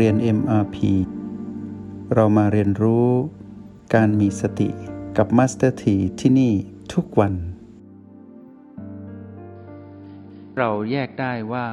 เรียน MRP เรามาเรียนรู้การมีสติกับ Master T ที่ที่นี่ทุกวัน เราแยกได้ว่า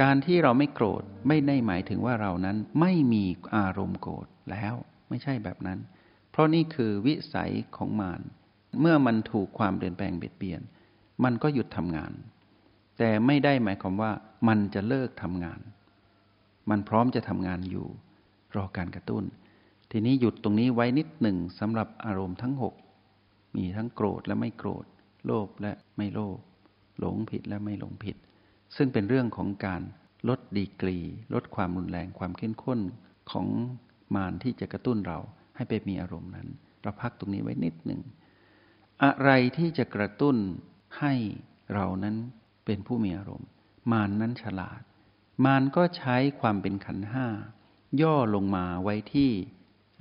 การที่เราไม่โกรธไม่ได้หมายถึงว่าเรานั้นไม่มีอารมณ์โกรธแล้วไม่ใช่แบบนั้น เพราะนี่คือวิสัยของมารเมื่อมันถูกความเปลี่ยนแปลงเบียดเบียน มันก็หยุดทำงาน แต่ไม่ได้หมายความว่ามันจะเลิกทำงาน มันพร้อมจะทำงานอยู่ รอการกระตุ้น ทีนี้หยุดตรงนี้ไว้นิดหนึ่งสำหรับอารมณ์ทั้งหกมีทั้งโกรธและไม่โกรธ โลภและไม่โลภหลงผิดและไม่หลงผิด ซึ่งเป็นเรื่องของการลดดีกรี ลดความรุนแรงความเข้มข้นของมารที่จะกระตุ้นเราให้ไปมีอารมณ์นั้น เราพักตรงนี้ไว้นิดหนึ่งอะไรที่จะกระตุ้นให้เรานั้นเป็นผู้มีอารมณ์ มารนนั้นฉลาด มารก็ใช้ความเป็นขันห้าย่อลงมาไว้ที่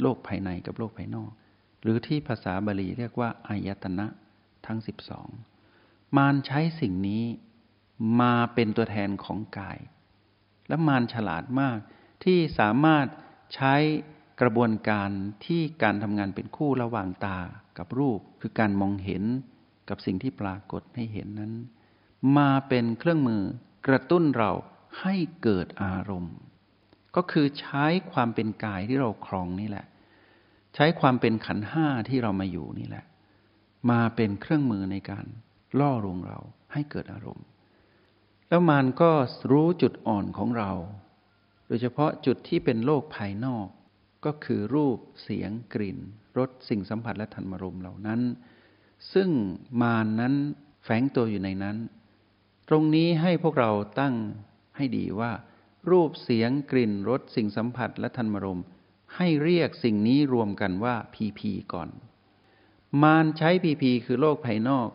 โลกภายในกับโลกภายนอก หรือที่ภาษาบาลีเรียกว่าอายตนะทั้งสิบสองมารใช้สิ่งนี้มาเป็นตัวแทนของกาย และมารฉลาดมากที่สามารถใช้กระบวนการที่การทำงานเป็นคู่ระหว่างตากับรูป คือการมองเห็นกับสิ่งที่ปรากฏให้เห็นนั้น มาเป็นเครื่องมือกระตุ้นเรา ให้เกิดอารมณ์ ก็คือใช้ความเป็นกายที่เราครองนี่แหละ ใช้ความเป็นขันห้าที่เรามาอยู่นี่แหละ มาเป็นเครื่องมือในการล่อลวงเราให้เกิดอารมณ์ แล้วมันก็รู้จุดอ่อนของเรา โดยเฉพาะจุดที่เป็นโลกภายนอก ก็คือรูปเสียงกลิ่นรสสิ่งสัมผัสและธรรมรมเหล่านั้น ซึ่งมานนั้นแฝงตัวอยู่ในนั้น ตรงนี้ให้พวกเราตั้ง ให้ดีว่า รูปเสียงกลิ่นรสสิ่งสัมผัสและธรรมรม ให้เรียกสิ่งนี้รวมกันว่าพีพีก่อน มารใช้พีพีคือโลกภายนอก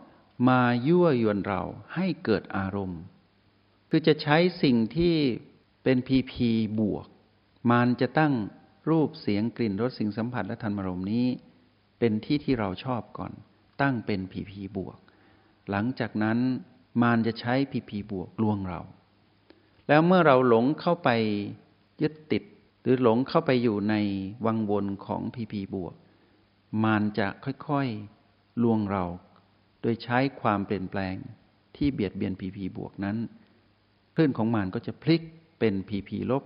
มายั่วยวนเราให้เกิดอารมณ์ คือจะใช้สิ่งที่เป็นพีพีบวก มารจะตั้งรูปเสียงกลิ่นรสสิ่งสัมผัสและธรรมรมนี้ เป็นที่ที่เราชอบก่อน ตั้งเป็นพีพีบวก หลังจากนั้นมารจะใช้พีพีบวกลวงเรา แล้วเมื่อเราหลงเข้าไปยึดติด หรือหลงเข้าไปอยู่ในวังวนของพีพีบวกมารจะค่อยๆลวงเรา โดยใช้ความเปลี่ยนแปลงที่เบียดเบียนพีพีบวกนั้นคลื่นของมารก็จะพลิกเป็นพีพีลบ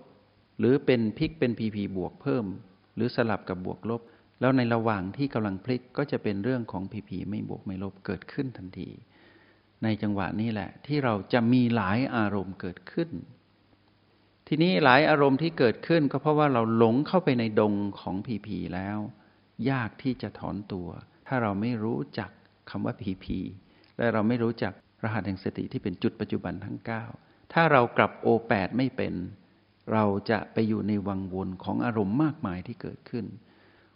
หรือเป็นพลิกเป็นพีพีบวกเพิ่ม หรือสลับกับบวกลบ แล้วในระหว่างที่กำลังพลิกก็จะเป็นเรื่องของพีพีไม่บวกไม่ลบเกิดขึ้นทันที ในจังหวะนี้แหละ ที่เราจะมีหลายอารมณ์เกิดขึ้น ทีนี้หลายอารมณ์ที่เกิดขึ้นก็เพราะว่าเราหลงเข้าไปในดงของพีพีแล้ว ยากที่จะถอนตัว ถ้าเราไม่รู้จักคำว่าพีพีและเราไม่รู้จักรหัสแห่งสติที่เป็นจุดปัจจุบันทั้ง 9 ถ้าเรากลับโอแปดไม่เป็น เราจะไปอยู่ในวังวนของอารมณ์มากมายที่เกิดขึ้น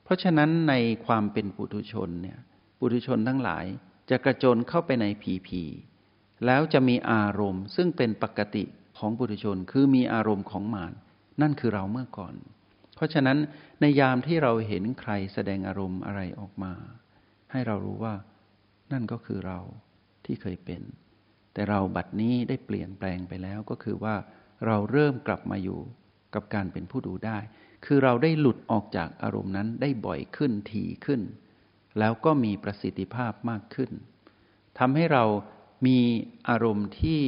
เพราะฉะนั้นในความเป็นปุถุชนเนี่ยปุถุชนทั้งหลาย จะกระโจนเข้าไปในผีผีแล้วจะมีอารมณ์ซึ่งเป็นปกติของปุถุชนคือมีอารมณ์ของมารนั่นคือเราเมื่อก่อน เพราะฉะนั้นในยามที่เราเห็นใครแสดงอารมณ์อะไรออกมา ให้เรารู้ว่านั่นก็คือเราที่เคยเป็น แต่เราบัดนี้ได้เปลี่ยนแปลงไปแล้วก็คือว่าเราเริ่มกลับมาอยู่กับการเป็นผู้ดูได้ คือเราได้หลุดออกจากอารมณ์นั้นได้บ่อยขึ้นทีขึ้น แล้วก็มีประสิทธิภาพมากขึ้นทำให้เรามีอารมณ์ที่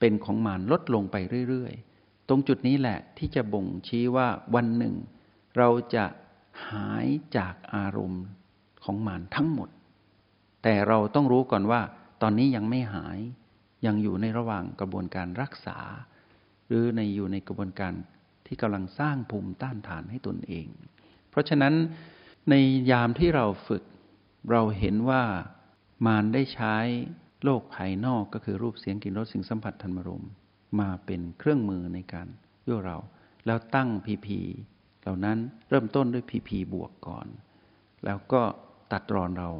เป็นของมานลดลงไปเรื่อยๆ ตรงจุดนี้แหละที่จะบ่งชี้ว่าวันหนึ่ง เราจะหายจากอารมณ์ของมานทั้งหมด แต่เราต้องรู้ก่อนว่า ตอนนี้ยังไม่หาย ยังอยู่ในระหว่างกระบวนการรักษา หรือในอยู่ในกระบวนการที่กำลังสร้างภูมิต้านทานให้ตนเอง เพราะฉะนั้นในยามที่เราฝึก เราเห็นว่ามารได้ใช้โลกภายนอกก็คือรูปเสียงกลิ่นรสสิ่งสัมผัสธรรมรมมาเป็นเครื่องมือในการยั่วเรา แล้วตั้งพีพีเหล่านั้นเริ่มต้นด้วยพีพีบวกก่อน แล้วก็ตัดรอนเรา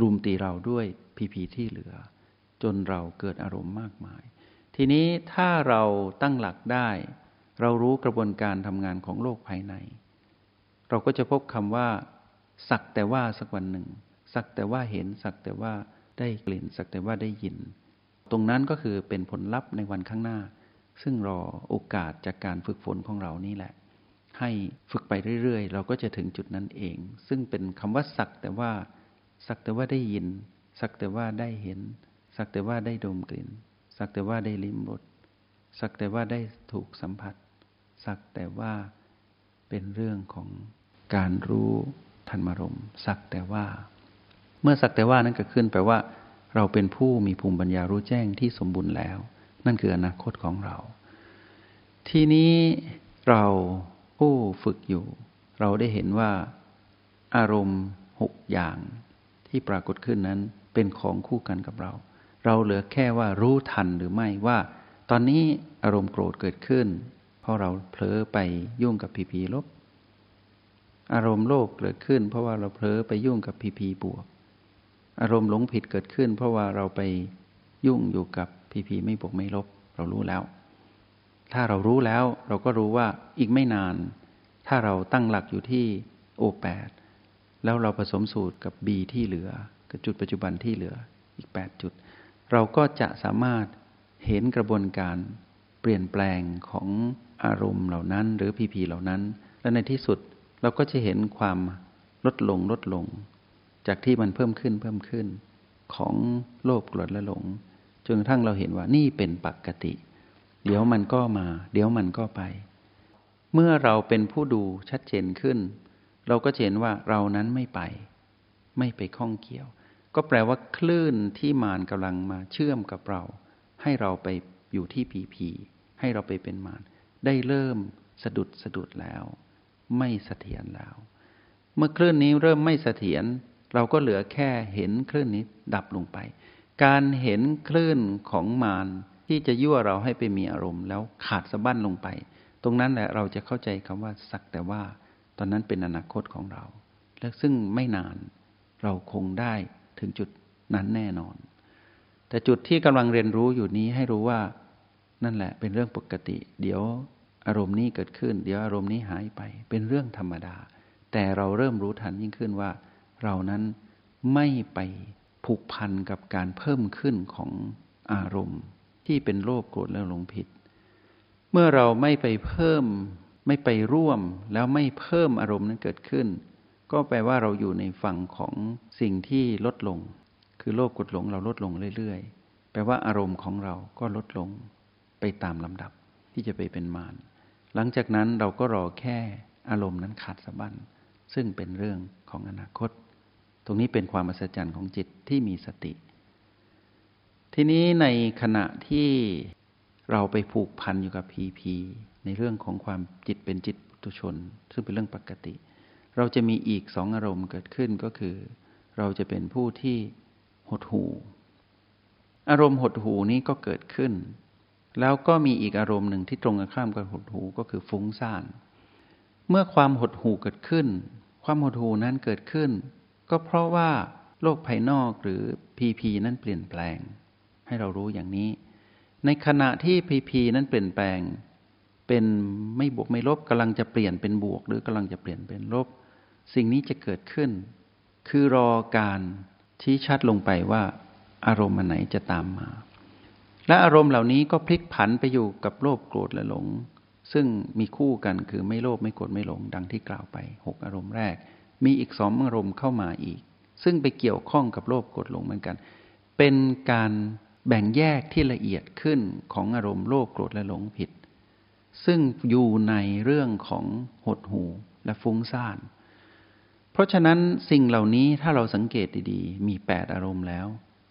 ลุมตีเราด้วยพีพีที่เหลือ จนเราเกิดอารมณ์มากมาย ทีนี้ถ้าเราตั้งหลักได้ เรารู้กระบวนการทำงานของโลกภายใน เราก็จะพบคำว่า สักแต่ว่าสักวันหนึ่ง สักแต่ว่าเห็น สักแต่ว่าได้กลิ่น สักแต่ว่าได้ยิน ตรงนั้นก็คือเป็นผลลัพธ์ในวันข้างหน้า ซึ่งรอโอกาสจากการฝึกฝนของเรานี่แหละ ให้ฝึกไปเรื่อยๆ เราก็จะถึงจุดนั้นเอง ซึ่งเป็นคำว่าสักแต่ว่า สักแต่ว่าได้ยิน สักแต่ว่าได้เห็น สักแต่ว่าได้ดมกลิ่น สักแต่ว่าได้ลิ้มรสสักแต่ว่าได้ถูกสัมผัส สักแต่ว่าเป็นเรื่องของการรู้ ธรรมรมสักแต่ว่า เมื่อสักแต่ว่านั้นเกิดขึ้นแปลว่า เราเป็นผู้มีภูมิปัญญารู้แจ้งที่สมบูรณ์แล้ว นั่นคืออนาคตของเรา ทีนี้เราผู้ฝึกอยู่ เราได้เห็นว่า อารมณ์หกอย่างที่ปรากฏขึ้นนั้นเป็นของคู่กันกับเรา เราเหลือแค่ว่ารู้ทันหรือไม่ว่า ตอนนี้อารมณ์โกรธเกิดขึ้น เพราะเราเผลอไปยุ่งกับพีพีลบ อารมณ์โลภเกิดขึ้น เพราะว่าเราเผลอไปยุ่งกับพีพีบวก อารมณ์หลงผิดเกิดขึ้น เพราะว่าเราไปยุ่งอยู่กับพีพีไม่บวกไม่ลบ เรารู้แล้ว ถ้าเรารู้แล้วเราก็รู้ว่าอีกไม่นาน ถ้าเราตั้งหลักอยู่ที่โอแปดแล้วเราผสมสูตรกับบีที่เหลือกับจุดปัจจุบันที่เหลืออีกแปดจุด เราก็จะสามารถเห็นกระบวนการเปลี่ยนแปลงของอารมณ์เหล่านั้น หรือพีพีเหล่านั้น และในที่สุด เราก็จะเห็นความลดลงลดลง จากที่มันเพิ่มขึ้นเพิ่มขึ้น ของโลภโกรธและหลงจนกระทั่งเราเห็นว่านี่เป็นปกติ เดี๋ยวมันก็มา เดี๋ยวมันก็ไป เมื่อเราเป็นผู้ดูชัดเจนขึ้น เราก็เห็นว่าเรานั้นไม่ไป ไม่ไปข้องเกี่ยว ก็แปลว่าคลื่นที่มารกำลังมาเชื่อมกับเรา ให้เราไปอยู่ที่ผีผีให้เราไปเป็นมารได้เริ่มสะดุดสะดุดแล้ว ไม่เสถียรแล้ว เมื่อคลื่นนี้เริ่มไม่เสถียรเราก็เหลือแค่เห็นคลื่นนี้ดับลงไป การเห็นคลื่นของมารที่จะยั่วเราให้ไปมีอารมณ์ แล้วขาดสะบั้นลงไป ตรงนั้นแหละเราจะเข้าใจคำว่าสักแต่ว่า ตอนนั้นเป็นอนาคตของเรา และซึ่งไม่นานเราคงได้ถึงจุดนั้นแน่นอน แต่จุดที่กำลังเรียนรู้อยู่นี้ให้รู้ว่านั่นแหละเป็นเรื่องปกติ เดี๋ยว อารมณ์นี้เกิดขึ้น เดี๋ยวอารมณ์นี้หายไปเป็นเรื่องธรรมดา แต่เราเริ่มรู้ทันยิ่งขึ้นว่า เรานั้นไม่ไปผูกพันกับการเพิ่มขึ้นของอารมณ์ ที่เป็นโลภโกรธและหลงผิด เมื่อเราไม่ไปเพิ่ม ไม่ไปร่วมแล้วไม่เพิ่มอารมณ์นั้นเกิดขึ้น ก็แปลว่าเราอยู่ในฝั่งของสิ่งที่ลดลง คือโลภกรธหลงเราลดลงเรื่อยๆ แปลว่าอารมณ์ของเราก็ลดลงไปตามลำดับที่จะไปเป็นมาร หลังจากนั้นเราก็รอแค่อารมณ์นั้นขาดสะบั้นซึ่งเป็นเรื่องของอนาคต ตรงนี้เป็นความอัศจรรย์ของจิตที่มีสติ ทีนี้ในขณะที่เราไปผูกพันอยู่กับพีพีในเรื่องของความจิตเป็นจิตปุถุชน ซึ่งเป็นเรื่องปกติ เราจะมีอีกสองอารมณ์เกิดขึ้นก็คือ เราจะเป็นผู้ที่หดหูอารมณ์หดหูนี้ก็เกิดขึ้น แล้วก็มีอีกอารมณ์หนึ่งที่ตรงกันข้ามกับหดหูก็คือฟุ้งซ่าน เมื่อความหดหูเกิดขึ้น ความหดหูนั้นเกิดขึ้น ก็เพราะว่าโลกภายนอกหรือพีพีนั้นเปลี่ยนแปลง ให้เรารู้อย่างนี้ ในขณะที่พีพีนั้นเปลี่ยนแปลง เป็นไม่บวกไม่ลบกำลังจะเปลี่ยนเป็นบวก หรือกำลังจะเปลี่ยนเป็นลบ สิ่งนี้จะเกิดขึ้น คือรอการชี้ชัดลงไปว่า อารมณ์อันไหนจะตามมา และอารมณ์เหล่านี้ก็พลิกผันไปอยู่กับโลภโกรธและหลง ซึ่งมีคู่กันคือไม่โลภไม่โกรธไม่หลง ดังที่กล่าวไปหกอารมณ์แรก มีอีกสองอารมณ์เข้ามาอีก ซึ่งไปเกี่ยวข้องกับโลภโกรธหลงเหมือนกัน เป็นการแบ่งแยกที่ละเอียดขึ้นของอารมณ์โลภโกรธและหลงผิด ซึ่งอยู่ในเรื่องของหดหูและฟุ้งซ่าน เพราะฉะนั้นสิ่งเหล่านี้ถ้าเราสังเกตดีๆ มีแปดอารมณ์แล้ว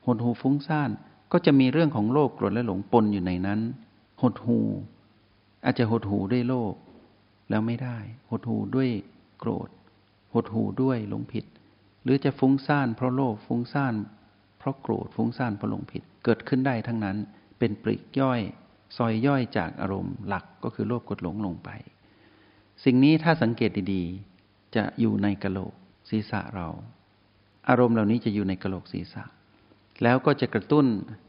หดหูฟุ้งซ่าน ก็จะมีเรื่องของโลภโกรธและหลงปนอยู่ในนั้น หดหู อาจจะหดหูด้วยโลภแล้วไม่ได้ หดหูด้วยโกรธ หดหูด้วยหลงผิด หรือจะฟุ้งซ่านเพราะโลภฟุ้งซ่านเพราะโกรธฟุ้งซ่านเพราะหลงผิด เกิดขึ้นได้ทั้งนั้นเป็นปริกย่อยซอยย่อยจากอารมณ์หลักก็คือโลภโกรธหลงลงไป สิ่งนี้ถ้าสังเกตดีๆ จะอยู่ในกะโหลกศีรษะเรา อารมณ์เหล่านี้จะอยู่ในกะโหลกศีรษะ แล้วก็จะกระตุ้น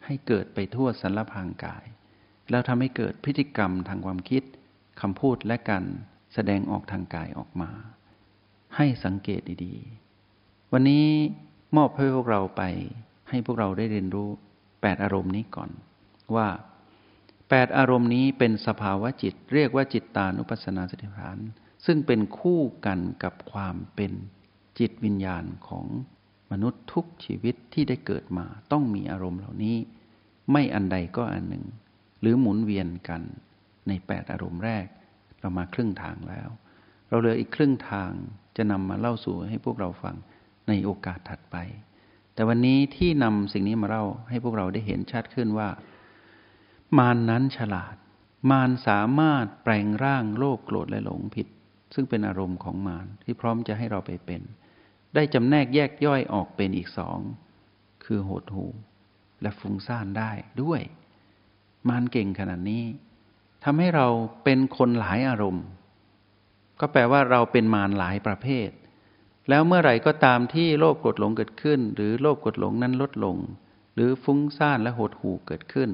ให้เกิดไปทั่วสันลพางกาย แล้วทำให้เกิดพฤติกรรมทางความคิดคำพูดและการแสดงออกทางกายออกมา ให้สังเกตดีๆ วันนี้มอบให้พวกเราไป ให้พวกเราได้เรียนรู้แปดอารมณ์นี้ก่อนว่าแปดอารมณ์นี้เป็นสภาวะจิต เรียกว่าจิตตานุปัสสนาสติปัฏฐาน ซึ่งเป็นคู่กันกับความเป็นจิตวิญญาณของ มนุษย์ทุกชีวิตที่ได้เกิดมาต้องมีอารมณ์เหล่านี้ ไม่อันใดก็อันหนึ่ง หรือหมุนเวียนกันในแปดอารมณ์แรก เรามาครึ่งทางแล้ว เราเหลืออีกครึ่งทางจะนำมาเล่าสู่ให้พวกเราฟังในโอกาสถัดไป แต่วันนี้ที่นำสิ่งนี้มาเล่าให้พวกเราได้เห็นชัดขึ้นว่า มารนนั้นฉลาด มารสามารถแปลงร่างโลภโกรธและหลงผิด ซึ่งเป็นอารมณ์ของมารที่พร้อมจะให้เราไปเป็น ได้จำแนกแยกย่อยออกเป็นอีกสอง คือโหดหู และฟุ้งซ่านได้ด้วยมารเก่งขนาดนี้ทำให้เราเป็นคนหลายอารมณ์ ก็แปลว่าเราเป็นมารหลายประเภท แล้วเมื่อไหร่ก็ตามที่โลภกดหลงเกิดขึ้น หรือโลภกดหลงนั้นลดลง หรือฟุ้งซ่านและโหดหูเกิดขึ้น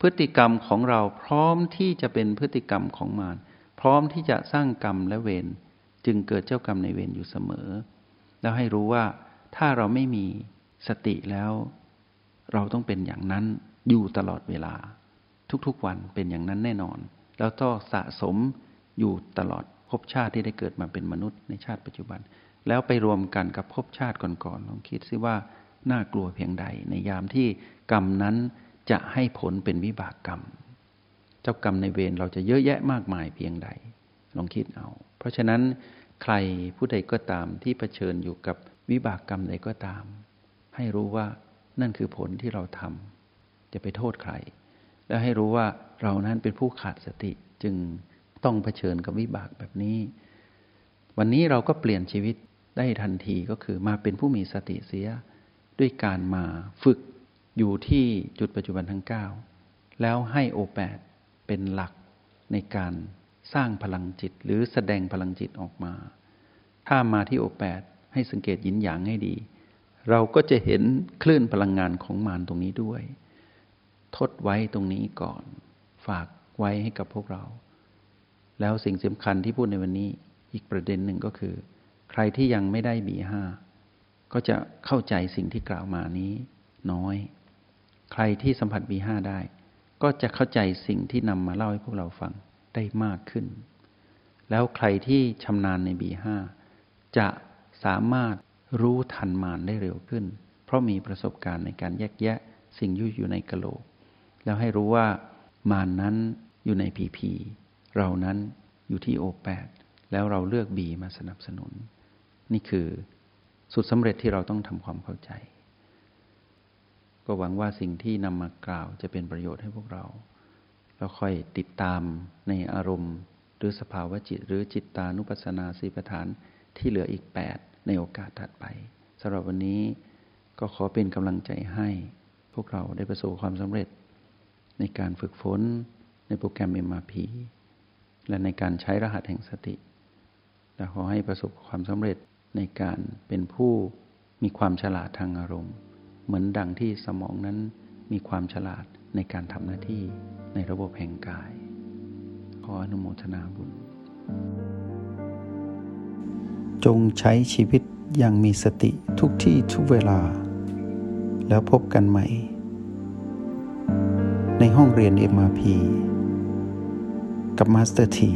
พฤติกรรมของเราพร้อมที่จะเป็นพฤติกรรมของมารพร้อมที่จะสร้างกรรมและเวรจึงเกิดเจ้ากรรมในเวรอยู่เสมอ แล้วให้รู้ว่าถ้าเราไม่มีสติแล้ว เราต้องเป็นอย่างนั้นอยู่ตลอดเวลา ทุกๆวันเป็นอย่างนั้นแน่นอน แล้วต้องสะสมอยู่ตลอดภพชาติที่ได้เกิดมาเป็นมนุษย์ในชาติปัจจุบัน แล้วไปรวมกันกับภพชาติก่อนๆลองคิดซิว่าน่ากลัวเพียงใด ในยามที่กรรมนั้นจะให้ผลเป็นวิบากกรรม เจ้ากรรมในเวรเราจะเยอะแยะมากมายเพียงใด ลองคิดเอา เพราะฉะนั้น ใครผู้ใดก็ตามที่เผชิญอยู่กับวิบากกรรมใดก็ตาม ให้รู้ว่านั่นคือผลที่เราทำจะไปโทษใคร และให้รู้ว่าเรานั้นเป็นผู้ขาดสติจึงต้องเผชิญกับวิบากแบบนี้ วันนี้เราก็เปลี่ยนชีวิตได้ทันทีก็คือมาเป็นผู้มีสติเสีย ด้วยการมาฝึกอยู่ที่จุดปัจจุบันทั้ง 9 แล้วให้โอแปดเป็นหลักในการ สร้างพลังจิต หรือแสดงพลังจิตออกมา ถ้ามาที่โอแปดให้สังเกตยินหยางให้ดี เราก็จะเห็นคลื่นพลังงานของมารตรงนี้ด้วย ทดไว้ตรงนี้ก่อน ฝากไว้ให้กับพวกเรา แล้วสิ่งสำคัญที่พูดในวันนี้อีกประเด็นหนึ่งก็คือ ใครที่ยังไม่ได้บีห้าก็จะเข้าใจสิ่งที่กล่าวมานี้น้อย ใครที่สัมผัสบีห้าได้ ก็จะเข้าใจสิ่งที่นำมาเล่าให้พวกเราฟัง ได้มากขึ้น แล้วใครที่ชำนาญในบีห้าจะสามารถรู้ทันมารได้เร็วขึ้น เพราะมีประสบการณ์ในการแยกแยะสิ่งยุ่อยู่ในกะโหลก แล้วให้รู้ว่ามานนั้นอยู่ในพีพีเรานั้นอยู่ที่โอแปดแล้วเราเลือกบีมาสนับสนุน นี่คือสุดสำเร็จที่เราต้องทำความเข้าใจ ก็หวังว่าสิ่งที่นำมากล่าวจะเป็นประโยชน์ให้พวกเรา แล้วค่อยติดตามในอารมณ์ หรือสภาวะจิต หรือจิตตานุปัสสนาสีประฐานที่เหลืออีก 8 ในโอกาสถัดไปสำหรับวันนี้ก็ขอเป็นกำลังใจให้ พวกเราได้ประสบความสำเร็จ ในการฝึกฝนในโปรแกรม MRP และในการใช้รหัสแห่งสติ และขอให้ประสบความสำเร็จในการเป็นผู้มีความฉลาดทางอารมณ์ เหมือนดังที่สมองนั้นมีความฉลาด ในการทำหน้าที่ในระบบแห่งกาย ขออนุโมทนาบุญ จงใช้ชีวิตอย่างมีสติทุกที่ทุกเวลา แล้วพบกันใหม่ ในห้องเรียน MRP กับ Master T